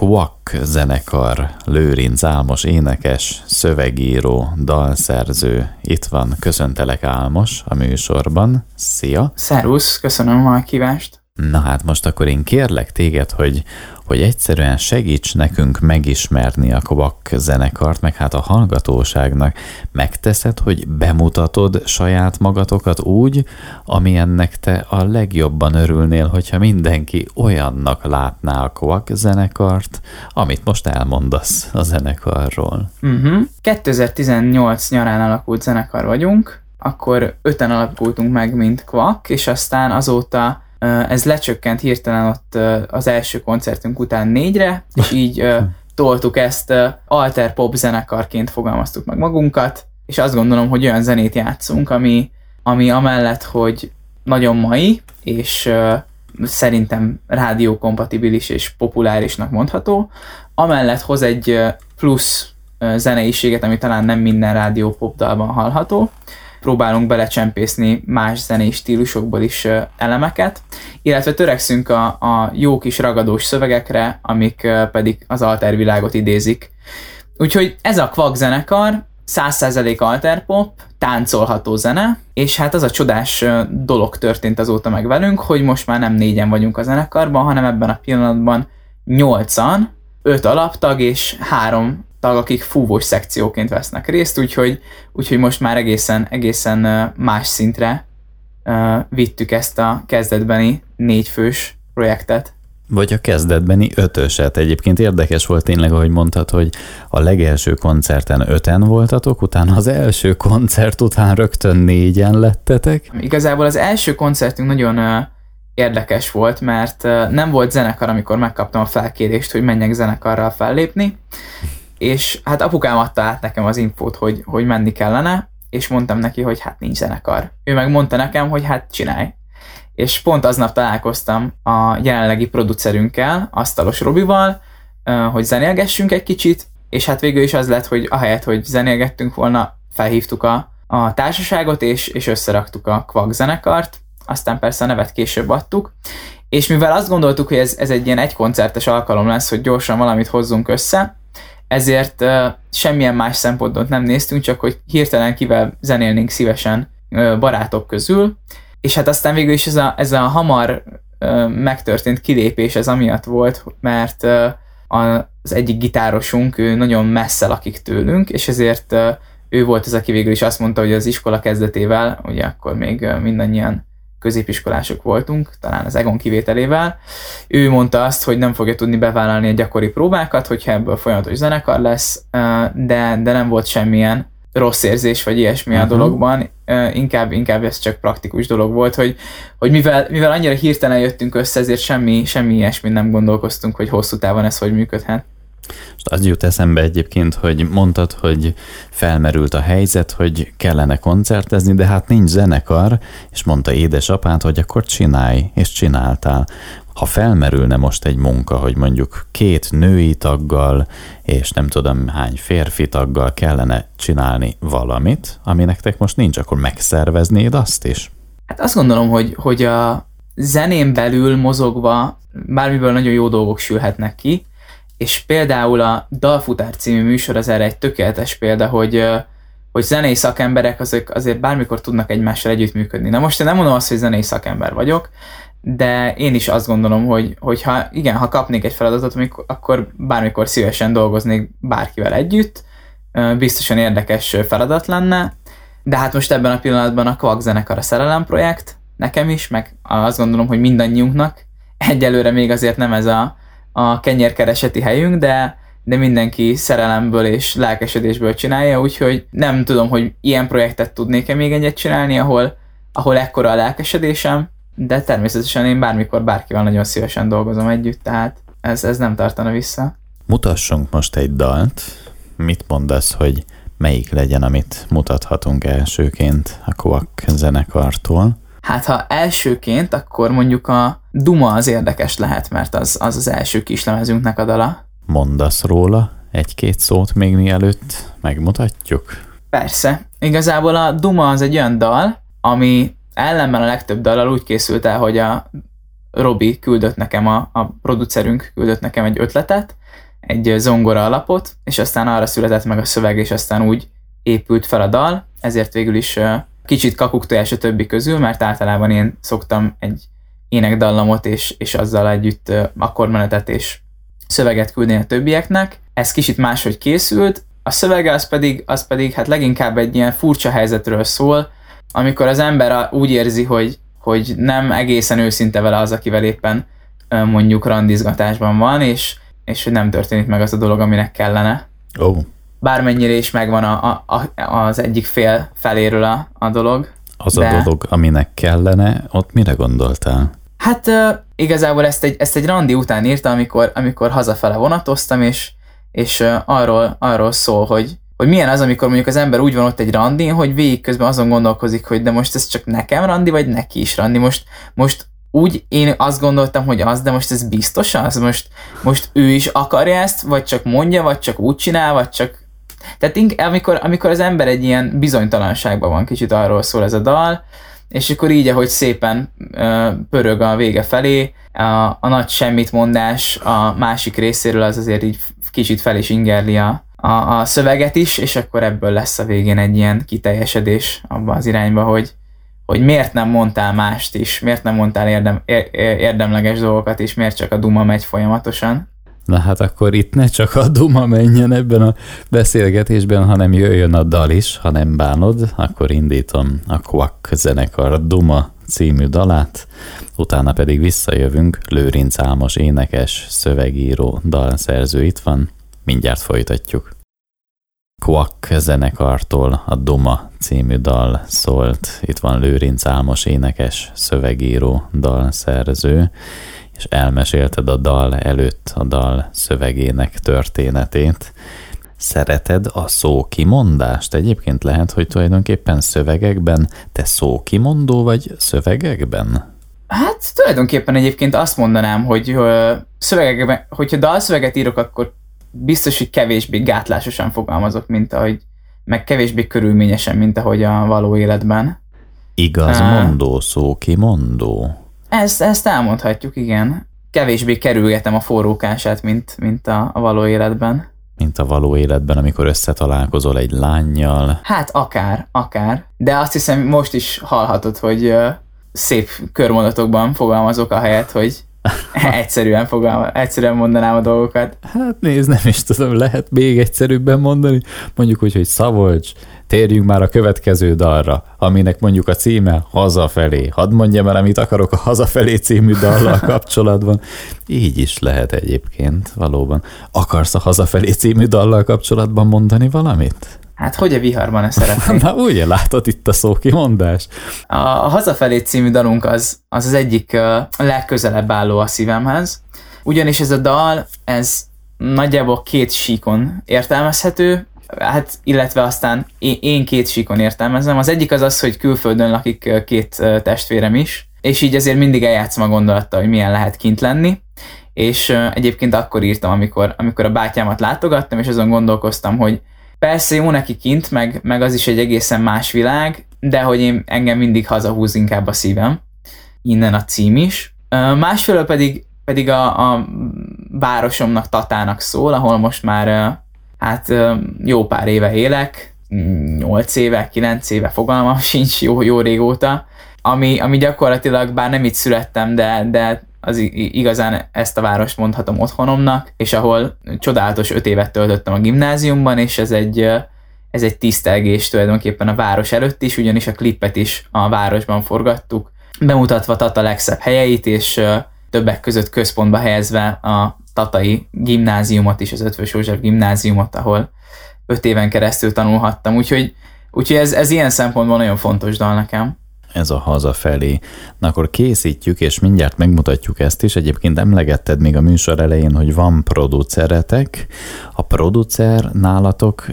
Quack zenekar, Lőrinc Álmos énekes, szövegíró, dalszerző. Itt van, köszöntelek Álmos a műsorban. Szia! Szervusz, köszönöm a kívást! Na hát most akkor én kérlek téged, hogy, hogy egyszerűen segíts nekünk megismerni a Kvak zenekart, meg hát a hallgatóságnak. Megteszed, hogy bemutatod saját magatokat úgy, amilyennek te a legjobban örülnél, hogyha mindenki olyannak látná a Kvak zenekart, amit most elmondasz a zenekarról. Uh-huh. 2018 nyarán alakult zenekar vagyunk, akkor öten alakultunk meg, mint Kvak, és aztán azóta ez lecsökkent hirtelen ott az első koncertünk után négyre, és így toltuk ezt alter pop zenekarként fogalmaztuk meg magunkat, és azt gondolom, hogy olyan zenét játszunk, ami, ami amellett, hogy nagyon mai, és szerintem rádiókompatibilis és populárisnak mondható, amellett hoz egy plusz zeneiséget, ami talán nem minden rádió popdalban hallható, próbálunk belecsempészni más zenei stílusokból is elemeket, illetve törekszünk a, a jó kis ragadós szövegekre, amik pedig az altervilágot idézik. Úgyhogy ez a Quack zenekar, 100% alterpop, táncolható zene, és hát az a csodás dolog történt azóta meg velünk, hogy most már nem négyen vagyunk a zenekarban, hanem ebben a pillanatban nyolcan, öt alaptag és három tag, akik fúvós szekcióként vesznek részt, úgyhogy, úgyhogy most már egészen, egészen más szintre vittük ezt a kezdetbeni négyfős projektet. Vagy a kezdetbeni ötöset. Egyébként érdekes volt tényleg, ahogy mondtad, hogy a legelső koncerten öten voltatok, utána az első koncert után rögtön négyen lettetek. Igazából az első koncertünk nagyon érdekes volt, mert nem volt zenekar, amikor megkaptam a felkérést, hogy menjek zenekarral fellépni, és hát apukám adta át nekem az infót, hogy, hogy menni kellene, és mondtam neki, hogy hát nincs zenekar. Ő meg mondta nekem, hogy hát csinálj. És pont aznap találkoztam a jelenlegi producerünkkel, Asztalos Robival, hogy zenélgessünk egy kicsit, és hát végül is az lett, hogy ahelyett, hogy zenélgettünk volna, felhívtuk a, a társaságot, és, és összeraktuk a Kvag zenekart, aztán persze a nevet később adtuk, és mivel azt gondoltuk, hogy ez, ez egy ilyen egykoncertes alkalom lesz, hogy gyorsan valamit hozzunk össze, ezért uh, semmilyen más szempontot nem néztünk, csak hogy hirtelen kivel zenélnénk szívesen barátok közül, és hát aztán végül is ez a, ez a hamar megtörtént kilépés ez amiatt volt, mert az egyik gitárosunk, ő nagyon messze lakik tőlünk, és ezért ő volt az, aki végül is azt mondta, hogy az iskola kezdetével, ugye akkor még mindannyian középiskolások voltunk, talán az Egon kivételével. Ő mondta azt, hogy nem fogja tudni bevállalni a gyakori próbákat, hogyha ebből folyamatos zenekar lesz, de, de nem volt semmilyen rossz érzés, vagy ilyesmi uh-huh. a mhm. dologban, inkább, inkább ez csak praktikus dolog volt, hogy, hogy mivel, mivel annyira hirtelen jöttünk össze, ezért semmi, semmi ilyesmi nem gondolkoztunk, hogy hosszú távon ez hogy működhet. Most az jut eszembe egyébként, hogy mondtad, hogy felmerült a helyzet, hogy kellene koncertezni, de hát nincs zenekar, és mondta édesapád, hogy akkor csinálj, és csináltál. Ha felmerülne most egy munka, hogy mondjuk két női taggal, és nem tudom hány férfi taggal kellene csinálni valamit, ami nektek most nincs, akkor megszerveznéd azt is? Hát azt gondolom, hogy, hogy a zenén belül mozogva bármiből nagyon jó dolgok sülhetnek ki, és például a Dalfutár című műsor az erre egy tökéletes példa, hogy hogy zenei szakemberek azok azért bármikor tudnak egymással együttműködni. Na most én nem mondom azt, hogy zenei szakember vagyok, de én is azt gondolom, hogy, hogy ha, igen, ha kapnék egy feladatot, akkor bármikor szívesen dolgoznék bárkivel együtt, biztosan érdekes feladat lenne, de hát most ebben a pillanatban a Kvak zenekar a szerelem projekt, nekem is, meg azt gondolom, hogy mindannyiunknak. Egyelőre még azért nem ez a, a kenyérkereseti helyünk, de, de mindenki szerelemből és lelkesedésből csinálja, úgyhogy nem tudom, hogy ilyen projektet tudnék-e még egyet csinálni, ahol, ahol ekkora a lelkesedésem, de természetesen én bármikor bárkivel nagyon szívesen dolgozom együtt, tehát ez, ez nem tartana vissza. Mutassunk most egy dalt. Mit mondasz, hogy melyik legyen, amit mutathatunk elsőként a Koak zenekartól? Hát ha elsőként, akkor mondjuk a Duma az érdekes lehet, mert az az, az első kislemezünknek a dala. Mondasz róla egy-két szót még mielőtt megmutatjuk? Persze. Igazából a Duma az egy olyan dal, ami ellenben a legtöbb dallal úgy készült el, hogy a Robi küldött nekem, a, a producerünk küldött nekem egy ötletet, egy zongora alapot, és aztán arra született meg a szöveg, és aztán úgy épült fel a dal, ezért végül is kicsit kakuktojás a többi közül, mert általában én szoktam egy énekdallamot, és, és azzal együtt akkordmenetet és szöveget küldeni a többieknek. Ez kicsit máshogy készült, a szövege az pedig, az pedig hát leginkább egy ilyen furcsa helyzetről szól, amikor az ember úgy érzi, hogy, hogy nem egészen őszinte vele az, akivel éppen mondjuk randizgatásban van, és, és hogy nem történik meg az a dolog, aminek kellene. Oh. Bármennyire is megvan a, a, a, az egyik fél feléről a, a dolog. Az de... a dolog, aminek kellene, ott mire gondoltál? Hát uh, igazából ezt egy, ezt egy randi után írta, amikor, amikor hazafele vonatoztam, és, és uh, arról, arról szól, hogy, hogy milyen az, amikor mondjuk az ember úgy van ott egy randi, hogy végig közben azon gondolkozik, hogy de most ez csak nekem randi, vagy neki is randi. Most, most úgy én azt gondoltam, hogy az, de most ez biztos az? Most, most ő is akarja ezt, vagy csak mondja, vagy csak úgy csinál, vagy csak... Tehát amikor, amikor az ember egy ilyen bizonytalanságban van, kicsit arról szól ez a dal, és akkor így, ahogy szépen uh, pörög a vége felé, a, a nagy semmit mondás a másik részéről az azért így kicsit fel is ingerli a, a, a szöveget is, és akkor ebből lesz a végén egy ilyen kiteljesedés abban az irányba, hogy, hogy miért nem mondtál mást is, miért nem mondtál érdem, érdemleges dolgokat, és miért csak a duma megy folyamatosan. Na hát akkor itt ne csak a duma menjen ebben a beszélgetésben, hanem jöjjön a dal is, ha nem bánod, akkor indítom a Quack zenekar Duma című dalát, utána pedig visszajövünk, Lőrinc Álmos énekes, szövegíró, dalszerző itt van, mindjárt folytatjuk. Quack zenekartól a Duma című dal szólt. Itt van Lőrinc Álmos énekes, szövegíró, dalszerző, és elmesélted a dal előtt a dal szövegének történetét. Szereted a szókimondást? Egyébként lehet, hogy tulajdonképpen szövegekben te szókimondó vagy szövegekben? Hát tulajdonképpen egyébként azt mondanám, hogy szövegekben, hogyha dalszöveget írok, akkor biztos, hogy kevésbé gátlásosan fogalmazok, mint ahogy, meg kevésbé körülményesen, mint ahogy a való életben. Igaz mondó, szó kimondó. Ezt, ezt elmondhatjuk, igen. Kevésbé kerülgetem a forrókását, mint, mint a, a való életben. Mint a való életben, amikor összetalálkozol egy lányjal. Hát akár, akár. De azt hiszem most is hallhatod, hogy uh, szép körmondatokban fogalmazok a helyet, hogy egyszerűen fogalma, egyszerűen mondanám a dolgokat. Hát nézd, nem is tudom, lehet még egyszerűbben mondani. Mondjuk úgy, hogy Szabolcs, térjünk már a következő dalra, aminek mondjuk a címe Hazafelé. Hadd mondjam el, amit akarok a Hazafelé című dallal kapcsolatban. Így is lehet egyébként, valóban. Akarsz a Hazafelé című dallal kapcsolatban mondani valamit? Hát hogy a viharban ne szeretnék? Na ugye látod itt a szókimondás? A, a Hazafelé című dalunk az az, az egyik uh, legközelebb álló a szívemhez, ugyanis ez a dal, ez nagyjából két síkon értelmezhető, hát illetve aztán én, én két síkon értelmezem. Az egyik az az, hogy külföldön lakik két testvérem is, és így azért mindig eljátszom a gondolattal, hogy milyen lehet kint lenni, és egyébként akkor írtam, amikor, amikor a bátyámat látogattam, és azon gondolkoztam, hogy Persze jó neki kint, meg, meg az is egy egészen más világ, de hogy én engem mindig hazahúz inkább a szívem. Innen a cím is. Másfelől pedig, pedig a, a városomnak, Tatának szól, ahol most már hát jó pár éve élek, 8 éve, 9 éve fogalmam sincs, jó, jó régóta, ami, ami gyakorlatilag, bár nem itt születtem, de, de az igazán ezt a várost mondhatom otthonomnak, és ahol csodálatos öt évet töltöttem a gimnáziumban, és ez egy, ez egy tisztelgés tulajdonképpen a város előtt is, ugyanis a klippet is a városban forgattuk, bemutatva Tata legszebb helyeit, és többek között központba helyezve a tatai gimnáziumot is, az Ötvös József gimnáziumot, ahol öt éven keresztül tanulhattam, úgyhogy, úgyhogy ez, ez ilyen szempontból nagyon fontos dal nekem ez a hazafelé. Na akkor készítjük, és mindjárt megmutatjuk ezt is. Egyébként emlegetted még a műsor elején, hogy van produceretek. A producer nálatok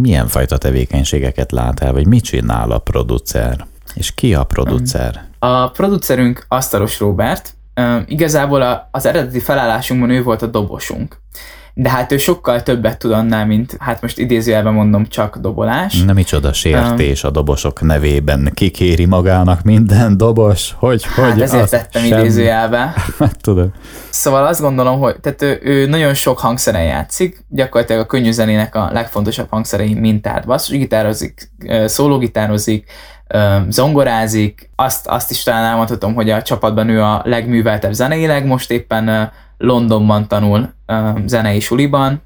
milyen fajta tevékenységeket lát el, vagy mit csinál a producer? És ki a producer? A producerünk Asztalos Robert, igazából az eredeti felállásunkban ő volt a dobosunk de hát ő sokkal többet tud annál, mint hát most idézőjelben mondom, csak dobolás. Nem micsoda sértés a dobosok nevében. Kikéri magának minden dobos, hogy, hát hogy ezért tettem sem... idézőjelbe. Hát tudom. Szóval azt gondolom, hogy tehát ő, ő nagyon sok hangszeren játszik, gyakorlatilag a könnyű zenének a legfontosabb hangszerei mintát basszusgitározik, szólógitározik, zongorázik, azt, azt is talán elmondhatom, hogy a csapatban ő a legműveltebb zeneileg, most éppen Londonban tanul zenei suliban,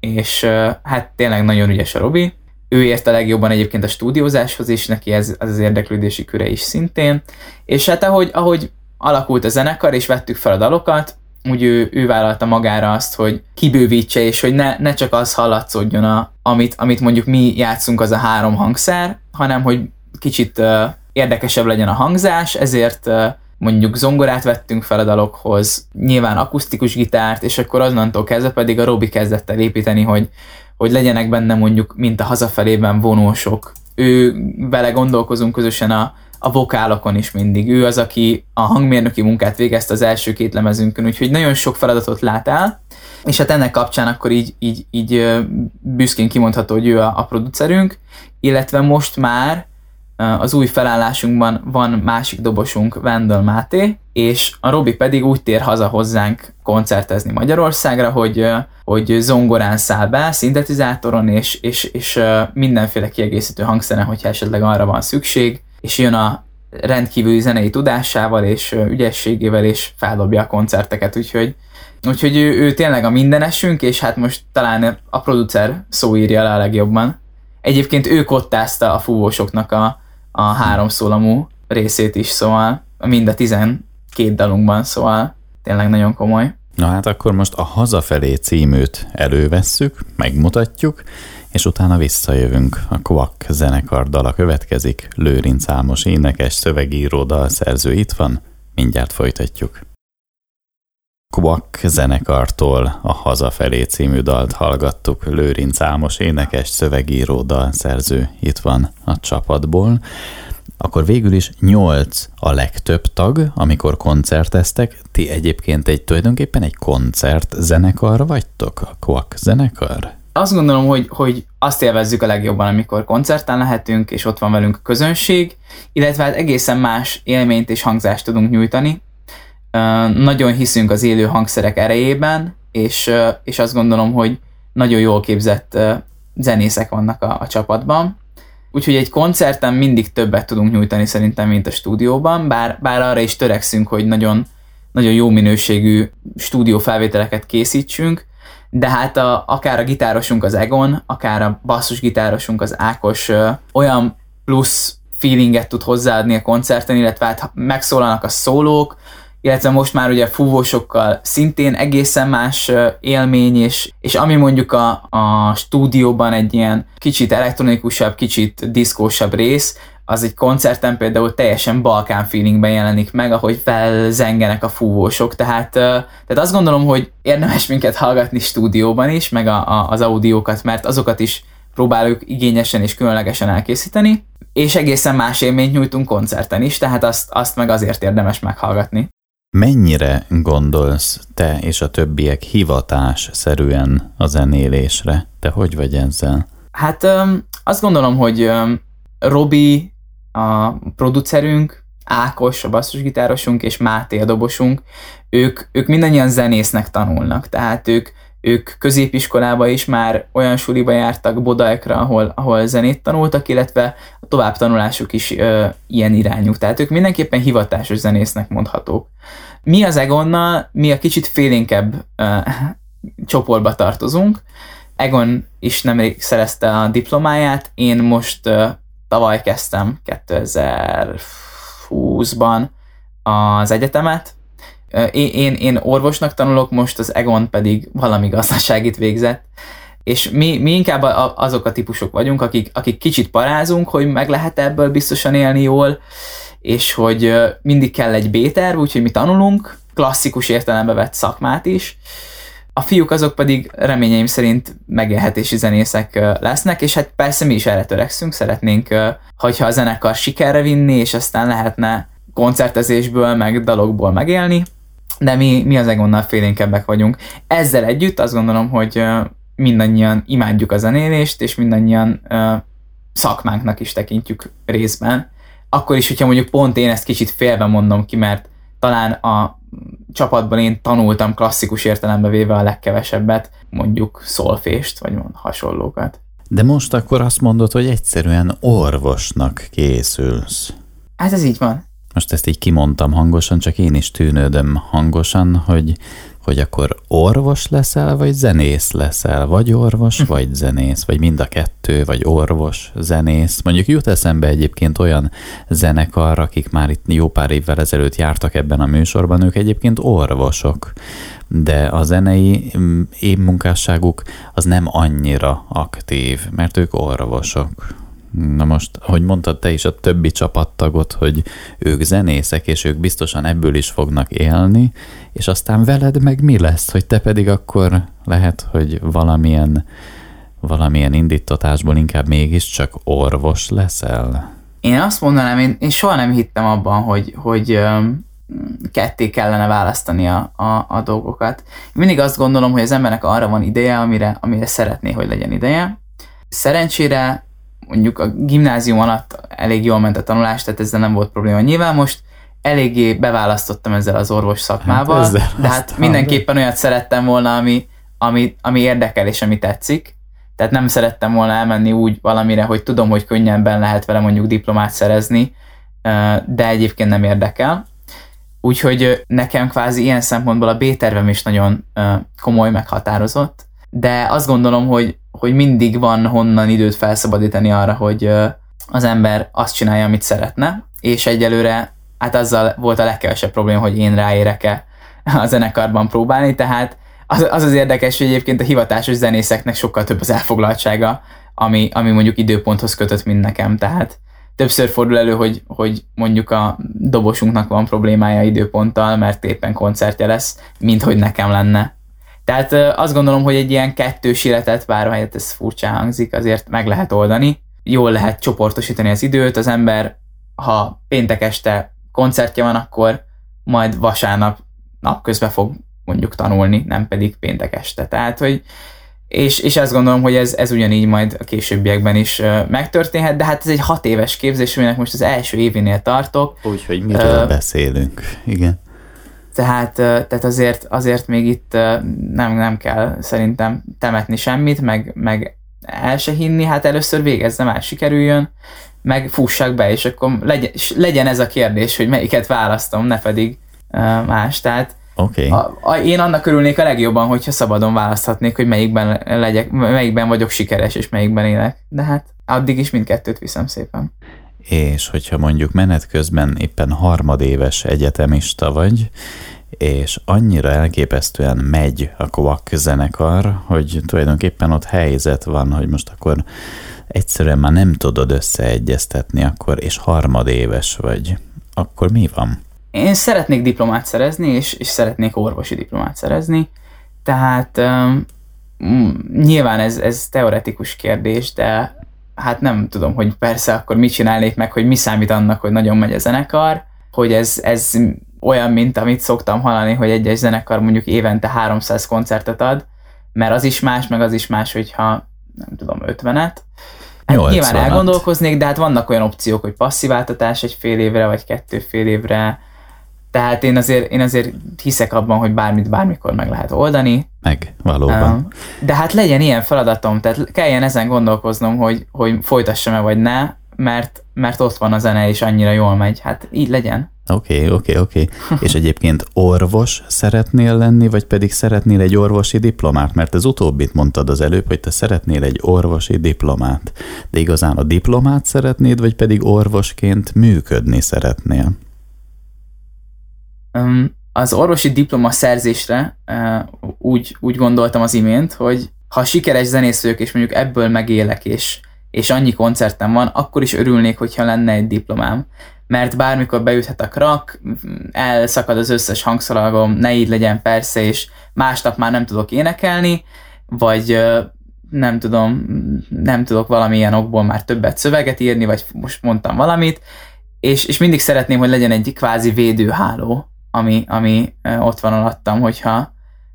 és hát tényleg nagyon ügyes a Robi. Ő érte legjobban egyébként a stúdiózáshoz is, neki ez, ez az érdeklődési köre is szintén. És hát ahogy, ahogy alakult a zenekar, és vettük fel a dalokat, úgy ő, ő vállalta magára azt, hogy kibővítse, és hogy ne, ne csak az hallatszódjon, a, amit, amit mondjuk mi játszunk, az a három hangszer, hanem hogy kicsit uh, érdekesebb legyen a hangzás, ezért uh, mondjuk zongorát vettünk fel a dalokhoz, nyilván akusztikus gitárt, és akkor azonnantól kezdve pedig a Robi kezdett el építeni, hogy, hogy legyenek benne mondjuk, mint a hazafelében vonósok. Ő vele gondolkozunk közösen a, a vokálokon is mindig. Ő az, aki a hangmérnöki munkát végezte az első két lemezünkön, úgyhogy nagyon sok feladatot lát el, és hát ennek kapcsán akkor így, így, így büszkén kimondható, hogy ő a, a producerünk, illetve most már az új felállásunkban van másik dobosunk, Vendel Máté, és a Robi pedig úgy tér haza hozzánk koncertezni Magyarországra, hogy, hogy zongorán száll be, szintetizátoron, és, és, és mindenféle kiegészítő hangszeren, hogyha esetleg arra van szükség, és jön a rendkívüli zenei tudásával és ügyességével, és feldobja a koncerteket, úgyhogy Úgyhogy ő, ő tényleg a mindenesünk, és hát most talán a producer szó írja le a legjobban. Egyébként ő kottázta a fúvósoknak a, a három szólamú részét is, szóval mind a 12 dalunkban, szóval tényleg nagyon komoly. Na hát akkor most a Hazafelé címűt elővesszük, megmutatjuk, és utána visszajövünk. A Kvak zenekar dala következik, Lőrinc Álmos énekes, szövegíró dalszerző itt van, mindjárt folytatjuk. Kvak zenekartól a Hazafelé című dalt hallgattuk. Lőrinc Álmos énekes, szövegíró, dalszerző itt van a csapatból. Akkor végül is nyolc a legtöbb tag, amikor koncerteztek. Ti egyébként egy tulajdonképpen egy koncert zenekar vagytok? A Kvak zenekar? Azt gondolom, hogy, hogy azt élvezzük a legjobban, amikor koncerten lehetünk, és ott van velünk a közönség, illetve hát egészen más élményt és hangzást tudunk nyújtani, nagyon hiszünk az élő hangszerek erejében, és, és azt gondolom, hogy nagyon jól képzett zenészek vannak a, a csapatban. Úgyhogy egy koncerten mindig többet tudunk nyújtani szerintem, mint a stúdióban, bár, bár arra is törekszünk, hogy nagyon, nagyon jó minőségű stúdiófelvételeket készítsünk, de hát a, akár a gitárosunk az Egon, akár a basszusgitárosunk az Ákos ö, olyan plusz feelinget tud hozzáadni a koncerten, illetve hát megszólalnak a szólók, illetve most már ugye fúvósokkal szintén egészen más élmény, és, és ami mondjuk a, a stúdióban egy ilyen kicsit elektronikusabb, kicsit diszkósabb rész, az egy koncerten például teljesen balkán feelingben jelenik meg, ahogy felzengenek a fúvósok, tehát, tehát azt gondolom, hogy érdemes minket hallgatni stúdióban is, meg a, a, az audiókat, mert azokat is próbáljuk igényesen és különlegesen elkészíteni, és egészen más élményt nyújtunk koncerten is, tehát azt, azt meg azért érdemes meghallgatni. Mennyire gondolsz te és a többiek hivatás szerűen a zenélésre? Te hogy vagy ezzel? Hát um, azt gondolom, hogy um, Robi, a producerünk, Ákos, a basszusgitárosunk, és Máté, a dobosunk, ők, ők mindannyian zenésznek tanulnak, tehát ők, ők középiskolába is már olyan suliba jártak, Bodaekra, ahol, ahol zenét tanultak, illetve a továbbtanulásuk is ö, ilyen irányú. Tehát ők mindenképpen hivatásos zenésznek mondhatók. Mi az Egonnal, mi a kicsit félénkebb ö, csoportba tartozunk. Egon is nemrég szerezte a diplomáját, én most ö, tavaly kezdtem 2020-ban az egyetemet, én, én, én orvosnak tanulok, most az Egon pedig valami gazdaságit végzett, és mi, mi inkább azok a típusok vagyunk, akik, akik kicsit parázunk, hogy meg lehet ebből biztosan élni jól, és hogy mindig kell egy B-terv, úgyhogy mi tanulunk, klasszikus értelembe vett szakmát is, a fiúk azok pedig reményeim szerint megélhetési zenészek lesznek, és hát persze mi is erre törekszünk, szeretnénk, hogyha a zenekar sikerre vinni, és aztán lehetne koncertezésből, meg dalokból megélni, de mi, mi az egonnal félénkebbek vagyunk. Ezzel együtt azt gondolom, hogy mindannyian imádjuk a zenélést, és mindannyian szakmánknak is tekintjük részben. Akkor is, hogyha mondjuk pont én ezt kicsit félve mondom ki, mert talán a csapatban én tanultam klasszikus értelembe véve a legkevesebbet, mondjuk szolfést, vagy hasonlókat. De most akkor azt mondod, hogy egyszerűen orvosnak készülsz. Hát ez így van. Most ezt így kimondtam hangosan, csak én is tűnődöm hangosan, hogy hogy akkor orvos leszel, vagy zenész leszel, vagy orvos, hm. vagy zenész, vagy mind a kettő, vagy orvos, zenész. Mondjuk jut eszembe egyébként olyan zenekar, akik már itt jó pár évvel ezelőtt jártak ebben a műsorban, ők egyébként orvosok, de a zenei mm, évmunkásságuk az nem annyira aktív, mert ők orvosok. Na most, hogy mondtad te is a többi csapattagot, hogy ők zenészek, és ők biztosan ebből is fognak élni, és aztán veled meg mi lesz, hogy te pedig akkor lehet, hogy valamilyen, valamilyen indítatásból inkább mégiscsak orvos leszel? Én azt mondanám, én, én soha nem hittem abban, hogy, hogy ketté kellene választani a, a, a dolgokat. Mindig azt gondolom, hogy az embernek arra van ideje, amire, amire szeretné, hogy legyen ideje. Szerencsére mondjuk a gimnázium alatt elég jól ment a tanulás, tehát ezzel nem volt probléma. Nyilván most eléggé beválasztottam ezzel az orvos szakmával, hát ezzel de hát mindenképpen olyat szerettem volna, ami, ami, ami érdekel és ami tetszik. Tehát nem szerettem volna elmenni úgy valamire, hogy tudom, hogy könnyebben lehet vele mondjuk diplomát szerezni, de egyébként nem érdekel. Úgyhogy nekem kvázi ilyen szempontból a B-tervem is nagyon komoly, meghatározott, de azt gondolom, hogy hogy mindig van honnan időt felszabadítani arra, hogy az ember azt csinálja, amit szeretne, és egyelőre hát azzal volt a legkevesebb probléma, hogy én ráérek-e a zenekarban próbálni, tehát az, az az érdekes, hogy egyébként a hivatásos zenészeknek sokkal több az elfoglaltsága, ami, ami mondjuk időponthoz kötött, mint nekem, tehát többször fordul elő, hogy, hogy mondjuk a dobosunknak van problémája időponttal, mert éppen koncertje lesz, mint hogy nekem lenne. Tehát azt gondolom, hogy egy ilyen kettős életet, bár helyett ez furcsa hangzik, azért meg lehet oldani. Jól lehet csoportosítani az időt, az ember, ha péntek este koncertje van, akkor majd vasárnap napközben fog mondjuk tanulni, nem pedig péntek este. Tehát, hogy és, és azt gondolom, hogy ez, ez ugyanígy majd a későbbiekben is megtörténhet, de hát ez egy hat éves képzés, aminek most az első événél tartok. Úgyhogy miről uh, beszélünk, igen. Tehát, tehát azért, azért még itt nem, nem kell szerintem temetni semmit, meg, meg el se hinni, hát először végezzem el, sikerüljön, meg fussak be, és akkor legyen, legyen ez a kérdés, hogy melyiket választom, ne pedig más. Tehát okay. a, a, én annak örülnék a legjobban, hogyha szabadon választhatnék, hogy melyikben, legyek, melyikben vagyok sikeres, és melyikben élek. De hát addig is mindkettőt viszem szépen. És hogyha mondjuk menet közben éppen harmadéves egyetemista vagy, és annyira elképesztően megy a Quack zenekar, hogy tulajdonképpen ott helyzet van, hogy most akkor egyszerűen már nem tudod összeegyeztetni, akkor, és harmadéves vagy, akkor mi van? Én szeretnék diplomát szerezni, és, és szeretnék orvosi diplomát szerezni, tehát um, nyilván ez, ez teoretikus kérdés, de hát nem tudom, hogy persze akkor mit csinálnék meg, hogy mi számít annak, hogy nagyon megy a zenekar, hogy ez, ez olyan, mint amit szoktam hallani, hogy egyes zenekar mondjuk évente 300 koncertet ad, mert az is más, meg az is más, hogyha nem tudom, 50-et. Hát nyilván elgondolkoznék, de hát vannak olyan opciók, hogy passziváltatás egy fél évre, vagy kettő fél évre, tehát én azért, én azért hiszek abban, hogy bármit bármikor meg lehet oldani. Meg, valóban. De hát legyen ilyen feladatom, tehát kelljen ezen gondolkoznom, hogy, hogy folytassam-e vagy ne, mert, mert ott van a zene, és annyira jól megy. Hát így legyen. Oké, okay, oké, okay, oké. Okay. És egyébként orvos szeretnél lenni, vagy pedig szeretnél egy orvosi diplomát? Mert az utóbbit mondtad az előbb, hogy te szeretnél egy orvosi diplomát. De igazán a diplomát szeretnéd, vagy pedig orvosként működni szeretnél? Az orvosi diploma szerzésre úgy, úgy gondoltam az imént, hogy ha sikeres zenész vagyok, és mondjuk ebből megélek, és, és annyi koncertem van, akkor is örülnék, hogyha lenne egy diplomám. Mert bármikor beüthet a krak, elszakad az összes hangszalagom, ne így legyen persze, és másnap már nem tudok énekelni, vagy nem tudom, nem tudok valamilyen okból már többet szöveget írni, vagy most mondtam valamit, és, és mindig szeretném, hogy legyen egy kvázi védőháló ami, ami ott van alattam, hogyha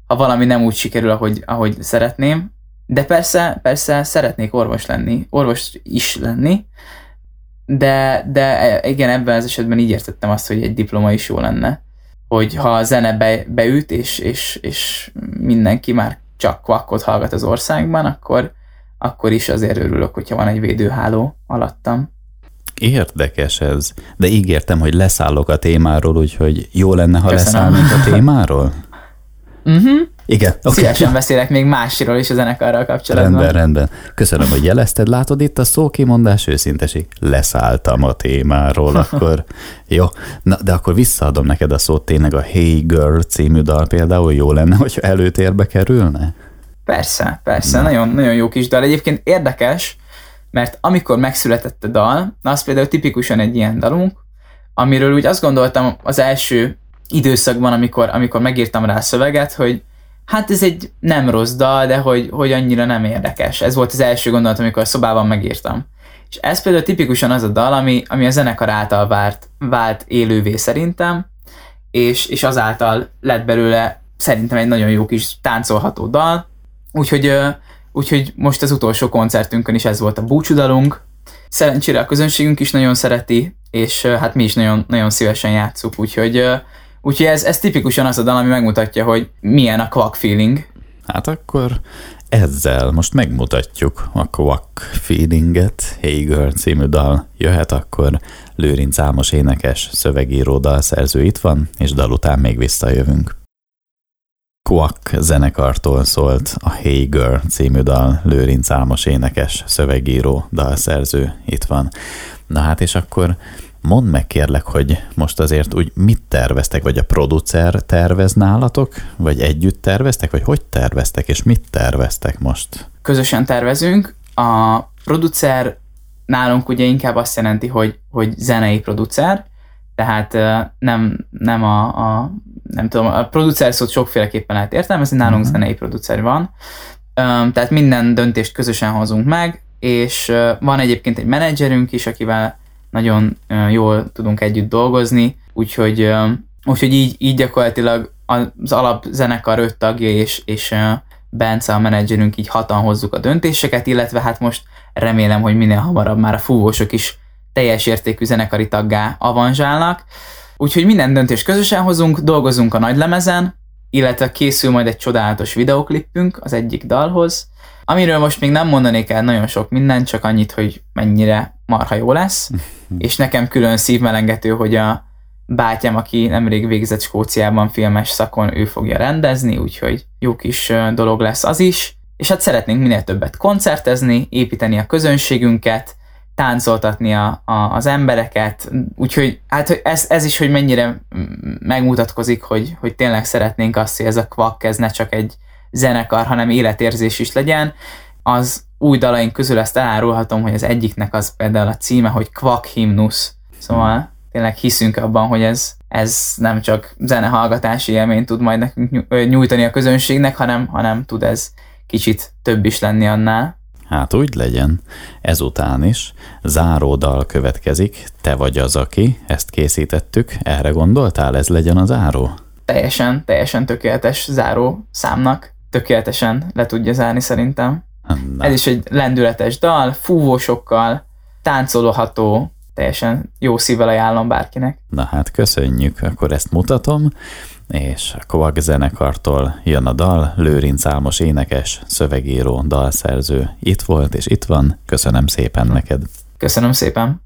ha valami nem úgy sikerül, ahogy, ahogy szeretném. De persze, persze szeretnék orvos lenni, orvos is lenni, de, de igen, ebben az esetben így értettem azt, hogy egy diploma is jó lenne. Hogy ha a zene be, beüt, és, és, és mindenki már csak kvakkot hallgat az országban, akkor, akkor is azért örülök, hogyha van egy védőháló alattam. Érdekes ez, de ígértem, hogy leszállok a témáról, úgyhogy jó lenne, ha Köszönöm. leszállnék a témáról? Uh-huh. Igen. Okay. Szívesen beszélek még másról is a zenekarral kapcsolatban. Rendben, rendben. Köszönöm, hogy jelezted. Látod itt a szókimondás őszinteség. Leszálltam a témáról, akkor jó. Na, de akkor visszaadom neked a szót tényleg a Hey Girl című dal például jó lenne, hogyha előtérbe kerülne? Persze, persze. Nagyon, nagyon jó kis dal. Egyébként érdekes, mert amikor megszületett a dal, na az például tipikusan egy ilyen dalunk, amiről úgy azt gondoltam az első időszakban, amikor, amikor megírtam rá a szöveget, hogy hát ez egy nem rossz dal, de hogy, hogy annyira nem érdekes. Ez volt az első gondolat, amikor a szobában megírtam. És ez például tipikusan az a dal, ami, ami a zenekar által vált, vált élővé szerintem, és, és azáltal lett belőle szerintem egy nagyon jó kis táncolható dal. Úgyhogy, úgyhogy most az utolsó koncertünkön is ez volt a búcsúdalunk. Szerencsére a közönségünk is nagyon szereti, és hát mi is nagyon, nagyon szívesen játszuk, úgyhogy Úgyhogy ez, ez tipikusan az a dal, ami megmutatja, hogy milyen a quack feeling. Hát akkor ezzel most megmutatjuk a quack feelinget. Hey Girl című dal jöhet, akkor Lőrinc Álmos énekes, szövegíró dalszerző itt van, és dal után még visszajövünk. Quack zenekartól szólt a Hey Girl című dal, Lőrinc Álmos énekes, szövegíró, dalszerző itt van. Na hát és akkor Mondd meg kérlek, hogy most azért úgy mit terveztek, vagy a producer tervez nálatok, vagy együtt terveztek, vagy hogy terveztek, és mit terveztek most? Közösen tervezünk. A producer nálunk ugye inkább azt jelenti, hogy, hogy zenei producer, tehát nem, nem a, a nem tudom, a producer szót sokféleképpen lehet értelmezni, nálunk uh-huh. zenei producer van. Tehát minden döntést közösen hozunk meg, és van egyébként egy menedzserünk is, akivel nagyon jól tudunk együtt dolgozni, úgyhogy, úgyhogy így, így gyakorlatilag az alapzenekar öt tagja és, és Bence a menedzserünk így hatan hozzuk a döntéseket, illetve hát most remélem, hogy minél hamarabb már a fúvósok is teljes értékű zenekari taggá avanzsálnak. Úgyhogy minden döntést közösen hozunk, dolgozunk a nagy lemezen, illetve készül majd egy csodálatos videoklipünk az egyik dalhoz, amiről most még nem mondanék el nagyon sok mindent, csak annyit, hogy mennyire marha jó lesz, és nekem külön szívmelengető, hogy a bátyám, aki nemrég végzett Skóciában filmes szakon, ő fogja rendezni, úgyhogy jó kis dolog lesz az is. És hát szeretnénk minél többet koncertezni, építeni a közönségünket, táncoltatni a, a, az embereket, úgyhogy hát ez, ez is, hogy mennyire megmutatkozik, hogy, hogy tényleg szeretnénk azt, hogy ez a kvak, ez ne csak egy zenekar, hanem életérzés is legyen, az új dalaink közül ezt elárulhatom, hogy az egyiknek az például a címe, hogy Kvak Himnusz. Szóval tényleg hiszünk abban, hogy ez, ez nem csak zenehallgatási élményt tud majd nekünk nyújtani a közönségnek, hanem, hanem tud ez kicsit több is lenni annál. Hát úgy legyen. Ezután is záródal következik, te vagy az, aki, ezt készítettük, erre gondoltál, ez legyen a záró? Teljesen, teljesen tökéletes záró számnak, tökéletesen le tudja zárni szerintem. Na. Ez is egy lendületes dal, fúvósokkal, táncolható, teljesen jó szívvel ajánlom bárkinek. Na hát köszönjük, akkor ezt mutatom, és a Kovag zenekartól jön a dal, Lőrinc Álmos énekes, szövegíró, dalszerző itt volt és itt van, köszönöm szépen neked. Köszönöm szépen.